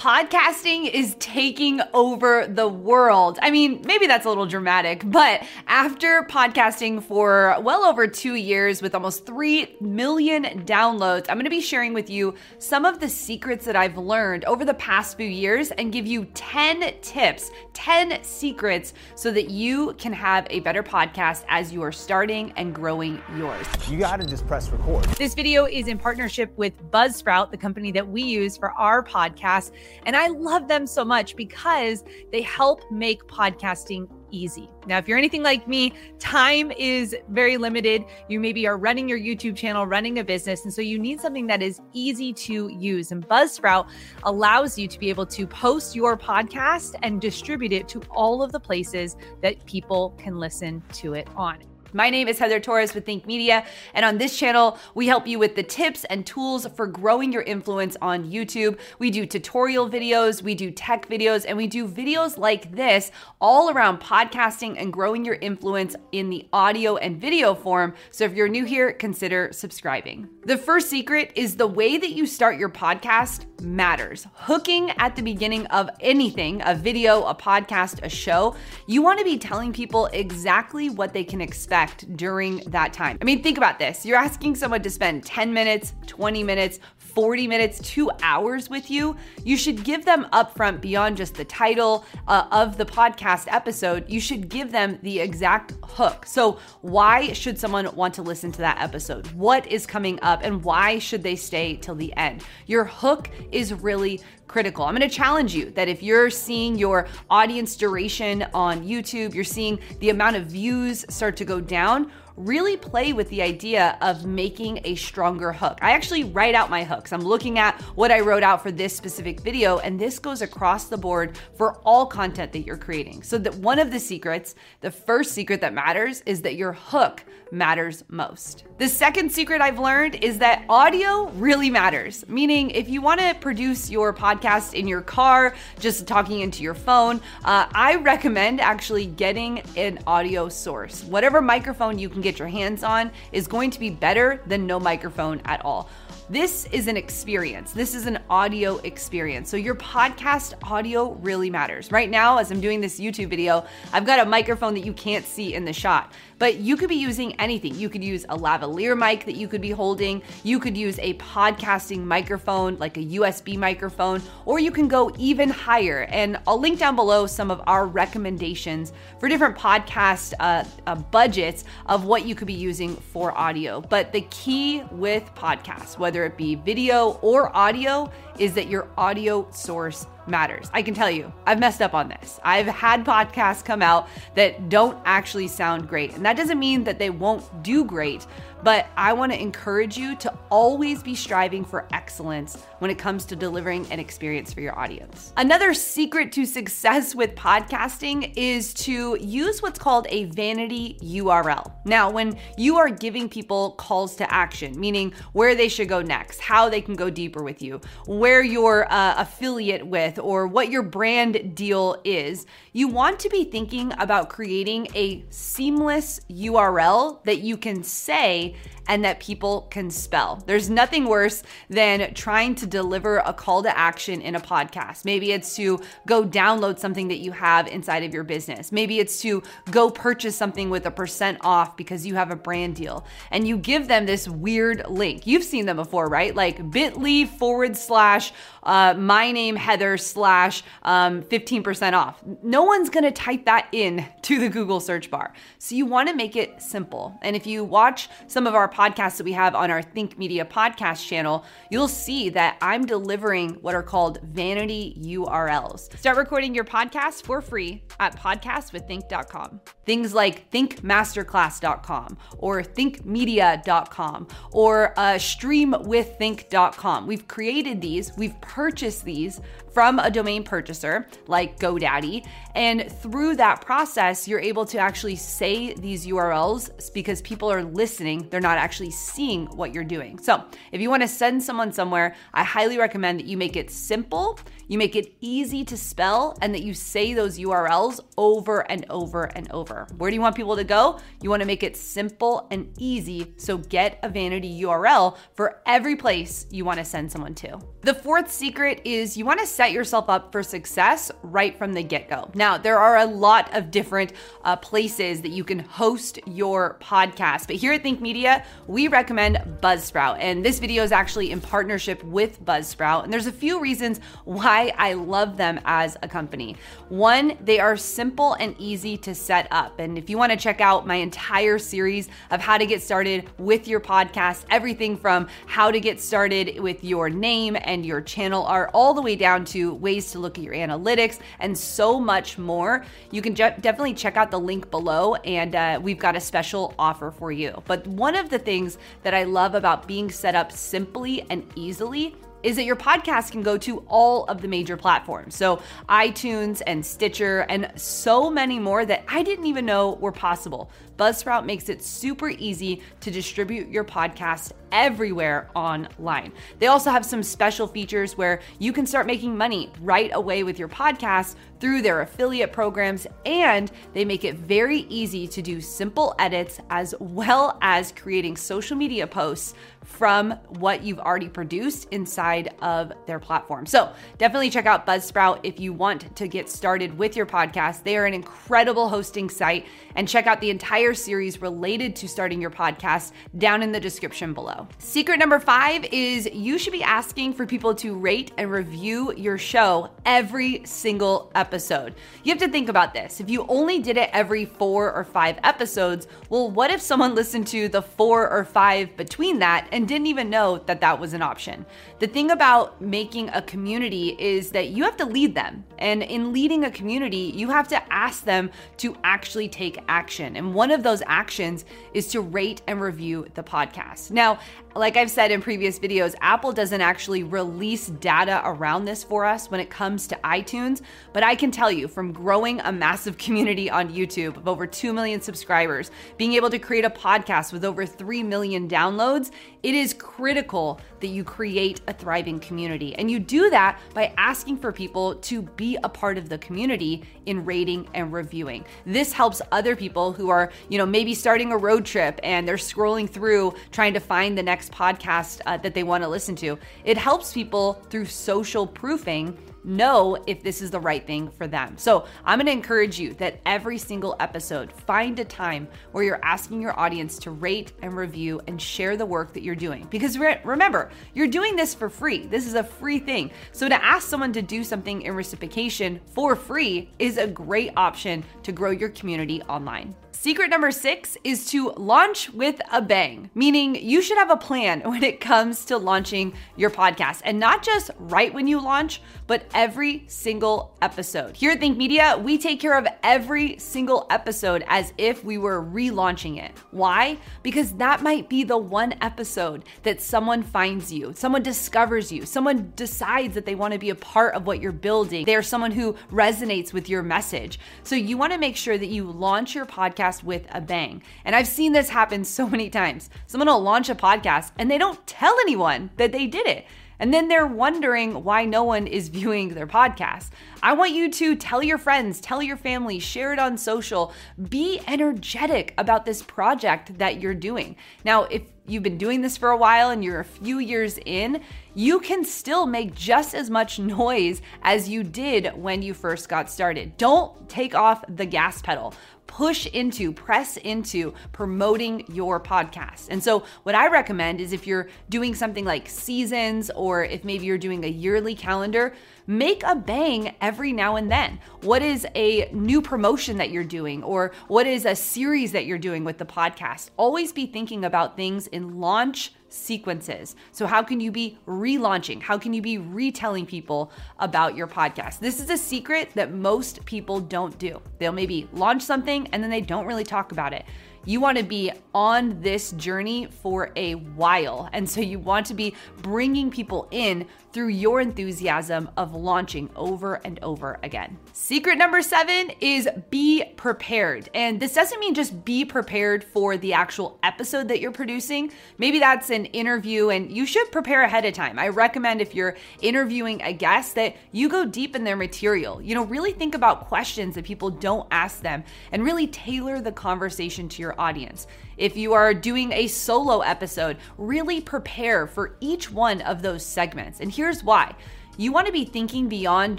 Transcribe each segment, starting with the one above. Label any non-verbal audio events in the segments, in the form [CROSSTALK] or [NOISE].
podcasting is taking over the world. I mean, maybe that's a little dramatic, but after podcasting for well over two years with almost 3 million downloads, I'm gonna be sharing with you some of the secrets that I've learned over the past few years and give you 10 tips, 10 secrets so that you can have a better podcast as you are starting and growing yours. You gotta just press record. This video is in partnership with Buzzsprout, the company that we use for our podcast. And I love them so much because they help make podcasting easy. Now, if you're anything like me, time is very limited. You maybe are running your YouTube channel, running a business, and so you need something that is easy to use. And Buzzsprout allows you to be able to post your podcast and distribute it to all of the places that people can listen to it on. My name is Heather Torres with Think Media, and on this channel, we help you with the tips and tools for growing your influence on YouTube. We do tutorial videos, we do tech videos, and we do videos like this all around podcasting and growing your influence in the audio and video form. So if you're new here, consider subscribing. The first secret is the way that you start your podcast matters. Hooking at the beginning of anything, a video, a podcast, a show, you want to be telling people exactly what they can expect during that time. I mean, think about this. You're asking someone to spend 10 minutes, 20 minutes, 40 minutes, two hours with you, you should give them upfront beyond just the title uh, of the podcast episode. You should give them the exact hook. So, why should someone want to listen to that episode? What is coming up, and why should they stay till the end? Your hook is really critical. I'm going to challenge you that if you're seeing your audience duration on YouTube, you're seeing the amount of views start to go down, really play with the idea of making a stronger hook. I actually write out my hooks. I'm looking at what I wrote out for this specific video, and this goes across the board for all content that you're creating. So that one of the secrets, the first secret that matters is that your hook matters most. The second secret I've learned is that audio really matters. Meaning, if you want to produce your podcast in your car, just talking into your phone, uh, I recommend actually getting an audio source. Whatever microphone you can get your hands on is going to be better than no microphone at all. This is an experience. This is an audio experience. So your podcast audio really matters. Right now, as I'm doing this YouTube video, I've got a microphone that you can't see in the shot, but you could be using anything. You could use a lavalier mic that you could be holding. You could use a podcasting microphone, like a USB microphone, or you can go even higher. And I'll link down below some of our recommendations for different podcast uh, uh, budgets of what you could be using for audio. But the key with podcasts, whether whether it be video or audio, is that your audio source matters. I can tell you, I've messed up on this. I've had podcasts come out that don't actually sound great. And that doesn't mean that they won't do great, but I want to encourage you to always be striving for excellence when it comes to delivering an experience for your audience. Another secret to success with podcasting is to use what's called a vanity URL. Now, when you are giving people calls to action, meaning where they should go next, how they can go deeper with you, where you're uh, affiliate with, or what your brand deal is, you want to be thinking about creating a seamless URL that you can say and that people can spell. There's nothing worse than trying to deliver a call to action in a podcast. Maybe it's to go download something that you have inside of your business. Maybe it's to go purchase something with a percent off because you have a brand deal and you give them this weird link. You've seen them before, right? Like bit.ly forward slash uh, my name Heather slash um, 15% off. No one's gonna type that in to the Google search bar. So you wanna make it simple. And if you watch some of our podcasts that we have on our Think Media podcast channel, you'll see that I'm delivering what are called vanity URLs. Start recording your podcast for free at podcastwiththink.com. Things like thinkmasterclass.com or thinkmedia.com or uh, streamwiththink.com. We've created these, we've purchased these from a domain purchaser like GoDaddy. And through that process, you're able to actually say these URLs because people are listening, they're not actually seeing what you're doing. So if you want to send someone somewhere, I highly recommend that you make it simple, you make it easy to spell, and that you say those URLs over and over and over. Where do you want people to go? You want to make it simple and easy. So get a vanity URL for every place you want to send someone to. The fourth secret is you want to set yourself up for success right from the get go. Now, there are a lot of different uh, places that you can host your podcast, but here at Think Media, we recommend Buzzsprout. And this video is actually in partnership with Buzzsprout. And there's a few reasons why I love them as a company. One, they are simple and easy to set up. And if you want to check out my entire series of how to get started with your podcast, everything from how to get started with your name and your channel art, all the way down to ways to look at your analytics and so much more, you can je- definitely check out the link below. And uh, we've got a special offer for you. But one of the things that I love about being set up simply and easily is that your podcast can go to all of the major platforms. So, iTunes and Stitcher, and so many more that I didn't even know were possible. Buzzsprout makes it super easy to distribute your podcast everywhere online. They also have some special features where you can start making money right away with your podcast through their affiliate programs, and they make it very easy to do simple edits as well as creating social media posts from what you've already produced inside of their platform. So definitely check out Buzzsprout if you want to get started with your podcast. They are an incredible hosting site, and check out the entire series related to starting your podcast down in the description below. Secret number five is you should be asking for people to rate and review your show every single episode. You have to think about this. If you only did it every four or five episodes, well, what if someone listened to the four or five between that and didn't even know that that was an option? The thing about making a community is that you have to lead them. And in leading a community, you have to ask them to actually take action. And one of those actions is to rate and review the podcast. Now, like I've said in previous videos, Apple doesn't actually release data around this for us when it comes to iTunes, but I can tell you from growing a massive [LAUGHS] community on YouTube of over 2 million subscribers, being able to create a podcast with over 3 million downloads, it is critical that you create a thriving community. And you do that by asking for people to be a part of the community in rating and reviewing. This helps other people who are, you know, maybe starting a road trip and they're scrolling through trying to find the next next podcast uh, that they want to listen to. It helps people through social proofing know if this is the right thing for them. So, I'm going to encourage you that every single episode, find a time where you're asking your audience to rate and review and share the work that you're doing. Because re- remember, you're doing this for free. This is a free thing. So, to ask someone to do something in reciprocation for free is a great option to grow your community online. Secret number six is to launch with a bang, meaning you should have a plan [LAUGHS] when it comes to launching your podcast and not just right when you launch, but every single episode. Here at Think Media, we take care of every single episode as if we were relaunching it. Why? Because that might be the one episode that someone finds you, someone discovers you, someone decides that they want to be a part of what you're building. They are someone who resonates with your message. So you want to make sure that you launch your podcast podcast with a bang. And I've seen this happen so many times. Someone will launch a podcast and they don't tell anyone that they did it. And then they're wondering why no one is viewing their podcast. I want you to tell your friends, tell your family, share it on social, be energetic about this project that you're doing. Now, if you've been doing this for a while and you're a few years in, you can still make just as much noise as you did when you first got started. Don't take off the gas pedal push into, press into promoting your podcast. And so, what I recommend is if you're doing something like seasons or if maybe you're doing a yearly calendar, make a bang every now and then. What is a new promotion that you're doing, or what is a series that you're doing with the podcast? Always be thinking about things in launch sequences. So, how can you be relaunching? How can you be retelling people about your podcast? This is a secret that most people don't do. They'll maybe launch something and then they don't really talk about it. You want to be on this journey for a while. And so you want to be bringing people in through your enthusiasm of launching over and over again. Secret number seven is be prepared. And this doesn't mean just be prepared for the actual episode that you're producing. Maybe that's an interview and you should prepare ahead of time. I recommend if you're interviewing a guest that you go deep in their material. You know, really think about questions that people don't ask them and really tailor the conversation to your audience. If you are doing a solo episode, really prepare for each one of those segments. And here's why you want to be thinking beyond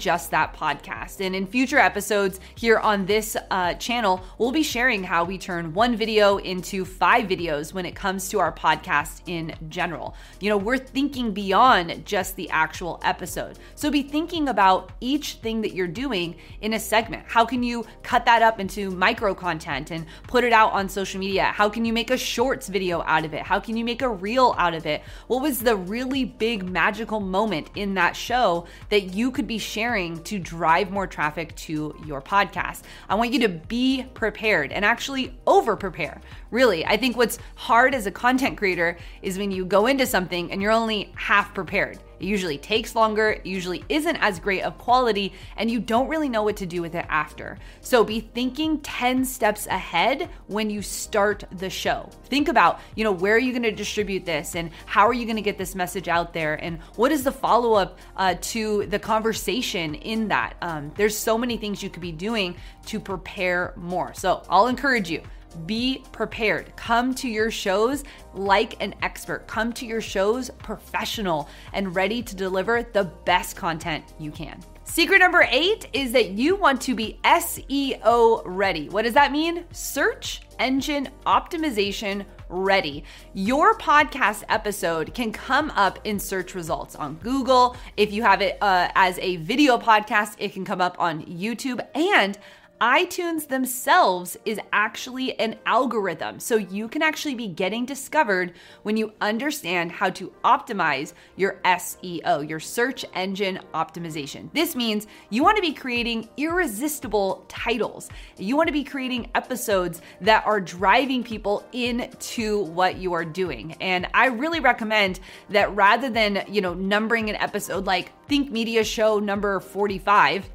just that podcast. And in future episodes here on this uh, channel, we'll be sharing how we turn one video into five videos when it comes to our podcast in general. You know, we're thinking beyond just the actual episode. So be thinking about each thing that you're doing in a segment. How can you cut that up into micro content and put it out on social media? How can you make a shorts video out of it? How can you make a reel out of it? What was the really big magical moment in that show that you could be sharing to drive more traffic to your podcast? I want you to be prepared and actually over prepare. Really, I think what's hard as a content creator is when you go into something and you're only half prepared. It usually takes longer, it usually isn't as great of quality, and you don't really know what to do with it after. So be thinking 10 steps ahead when you start the show. Think about, you know, where are you going to distribute this and how are you going to get this message out there and what is the follow up uh, to the conversation in that? Um, there's so many things you could be doing to prepare more. So I'll encourage you be prepared. Come to your shows like an expert. Come to your shows professional and ready to deliver the best content you can. Secret number eight is that you want to be SEO ready. What does that mean? Search engine optimization ready. Your podcast episode can come up in search results on Google. If you have it uh, as a video podcast, it can come up on YouTube and iTunes themselves is actually an algorithm. So you can actually be getting discovered when you understand how to optimize your SEO, your search engine optimization. This means you want to be creating irresistible titles. You want to be creating episodes that are driving people into what you are doing. And I really recommend that rather than, you know, numbering an episode like Think Media Show number 45,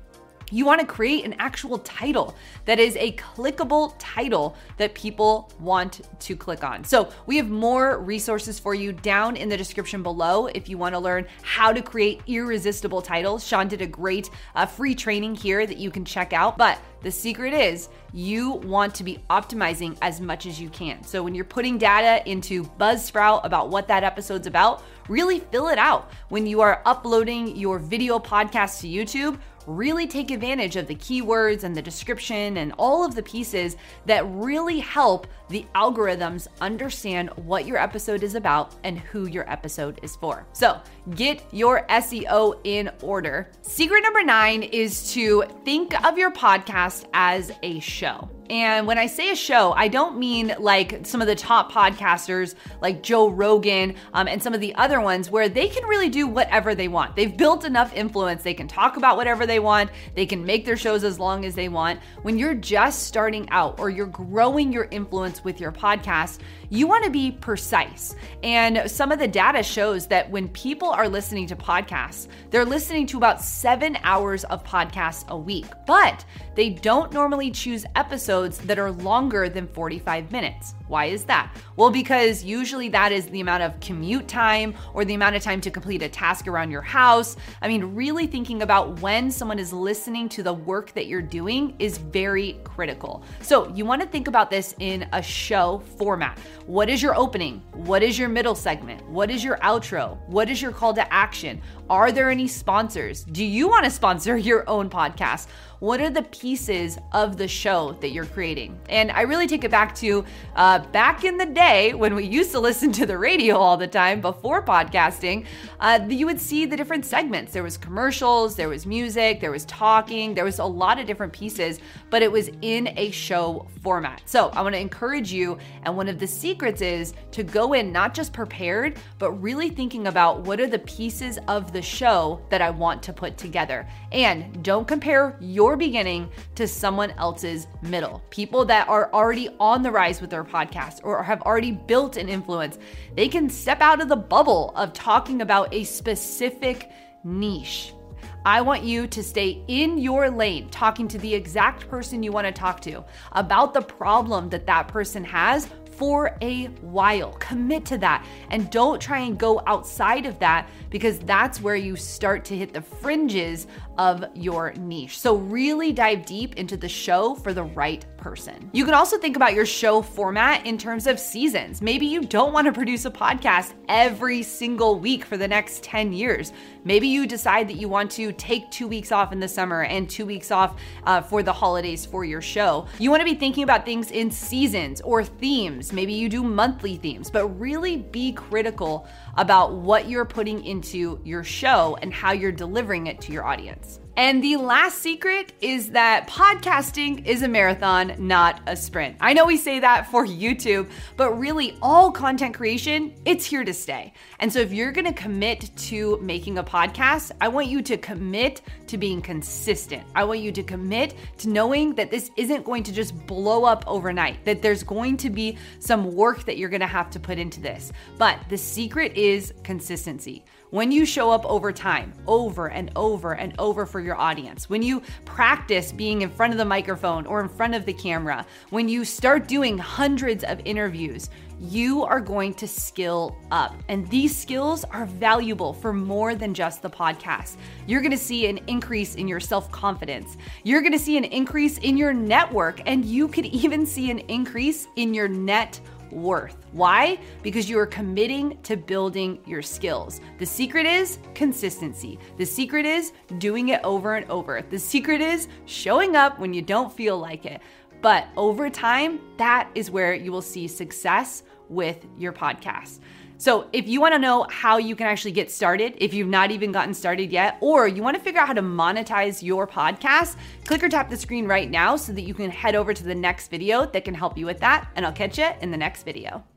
you want to create an actual title that is a clickable title that people want to click on. So, we have more resources for you down in the description below if you want to learn how to create irresistible titles. Sean did a great uh, free training here that you can check out. But the secret is you want to be optimizing as much as you can. So, when you're putting data into Buzzsprout about what that episode's about, really fill it out. When you are uploading your video podcast to YouTube, really take advantage of the keywords and the description and all of the pieces that really help the algorithms understand what your episode is about and who your episode is for. So get your SEO in order. Secret number nine is to think of your podcast as a show. And when I say a show, I don't mean like some of the top podcasters like Joe Rogan um, and some of the other ones where they can really do whatever they want. They've built enough influence. They can talk about whatever they want. They can make their shows as long as they want. When you're just starting out or you're growing your influence with your podcast, you want to be precise. And some of the data shows that when people are listening to podcasts, they're listening to about seven hours of podcasts a week, but they don't normally choose episodes that are longer than 45 minutes. Why is that? Well, because usually that is the amount of commute time or the amount of time to complete a task around your house. I mean, really thinking about when someone is listening to the work that you're doing is very critical. So, you want to think about this in a show format. What is your opening? What is your middle segment? What is your outro? What is your call to action? Are there any sponsors? Do you want to sponsor [LAUGHS] your own podcast? What are the pieces of the show that you're creating? And I really take it back to uh, back in the day when we used to listen to the radio all the time before podcasting. Uh, you would see the different segments. There was commercials, there was music, there was talking, there was a lot of different pieces, but it was in a show format. So I want to encourage you, and one of the secrets is to go in not just prepared, but really thinking about what are the pieces of the show that I want to put together. And don't compare your your beginning to someone else's middle. People that are already on the rise with their podcast or have already built an influence, they can step out of the bubble of talking about a specific niche. I want you to stay in your lane, talking to the exact person you want to talk to about the problem that that person has for a while. Commit to that and don't try and go outside of that because that's where you start to hit the fringes of your niche. So, really dive deep into the show for the right person. You can also think about your show format in terms of seasons. Maybe you don't want to produce a podcast every single week for the next 10 years. Maybe you decide that you want to take two weeks off in the summer and two weeks off uh, for the holidays for your show. You want to be thinking about things in seasons or themes. Maybe you do monthly themes, but really be critical about what you're putting into your show and how you're delivering it to your audience. And the last secret is that podcasting is a marathon, not a sprint. I know we say that for YouTube, but really all content creation, it's here to stay. And so if you're gonna commit to making a podcast, I want you to commit to being consistent. I want you to commit to knowing that this isn't going to just blow up overnight, that there's going to be some work that you're gonna have to put into this. But the secret is consistency. When you show up over time, over and over and over for your audience, when you practice being in front of the microphone or in front of the camera, when you start doing hundreds of interviews, you are going to skill up. And these skills are valuable for more than just the podcast. You're gonna see an increase in your self confidence. You're gonna see an increase in your network, and you could even see an increase in your net worth. Why? Because you are committing to building your skills. The secret is consistency. The secret is doing it over and over. The secret is showing up when you don't feel like it. But over time, that is where you will see success with your podcast. So, if you want to know how you can actually get started, if you've not even gotten started yet, or you want to figure out how to monetize your podcast, click or tap the screen right now so that you can head over to the next video that can help you with that. And I'll catch you in the next video.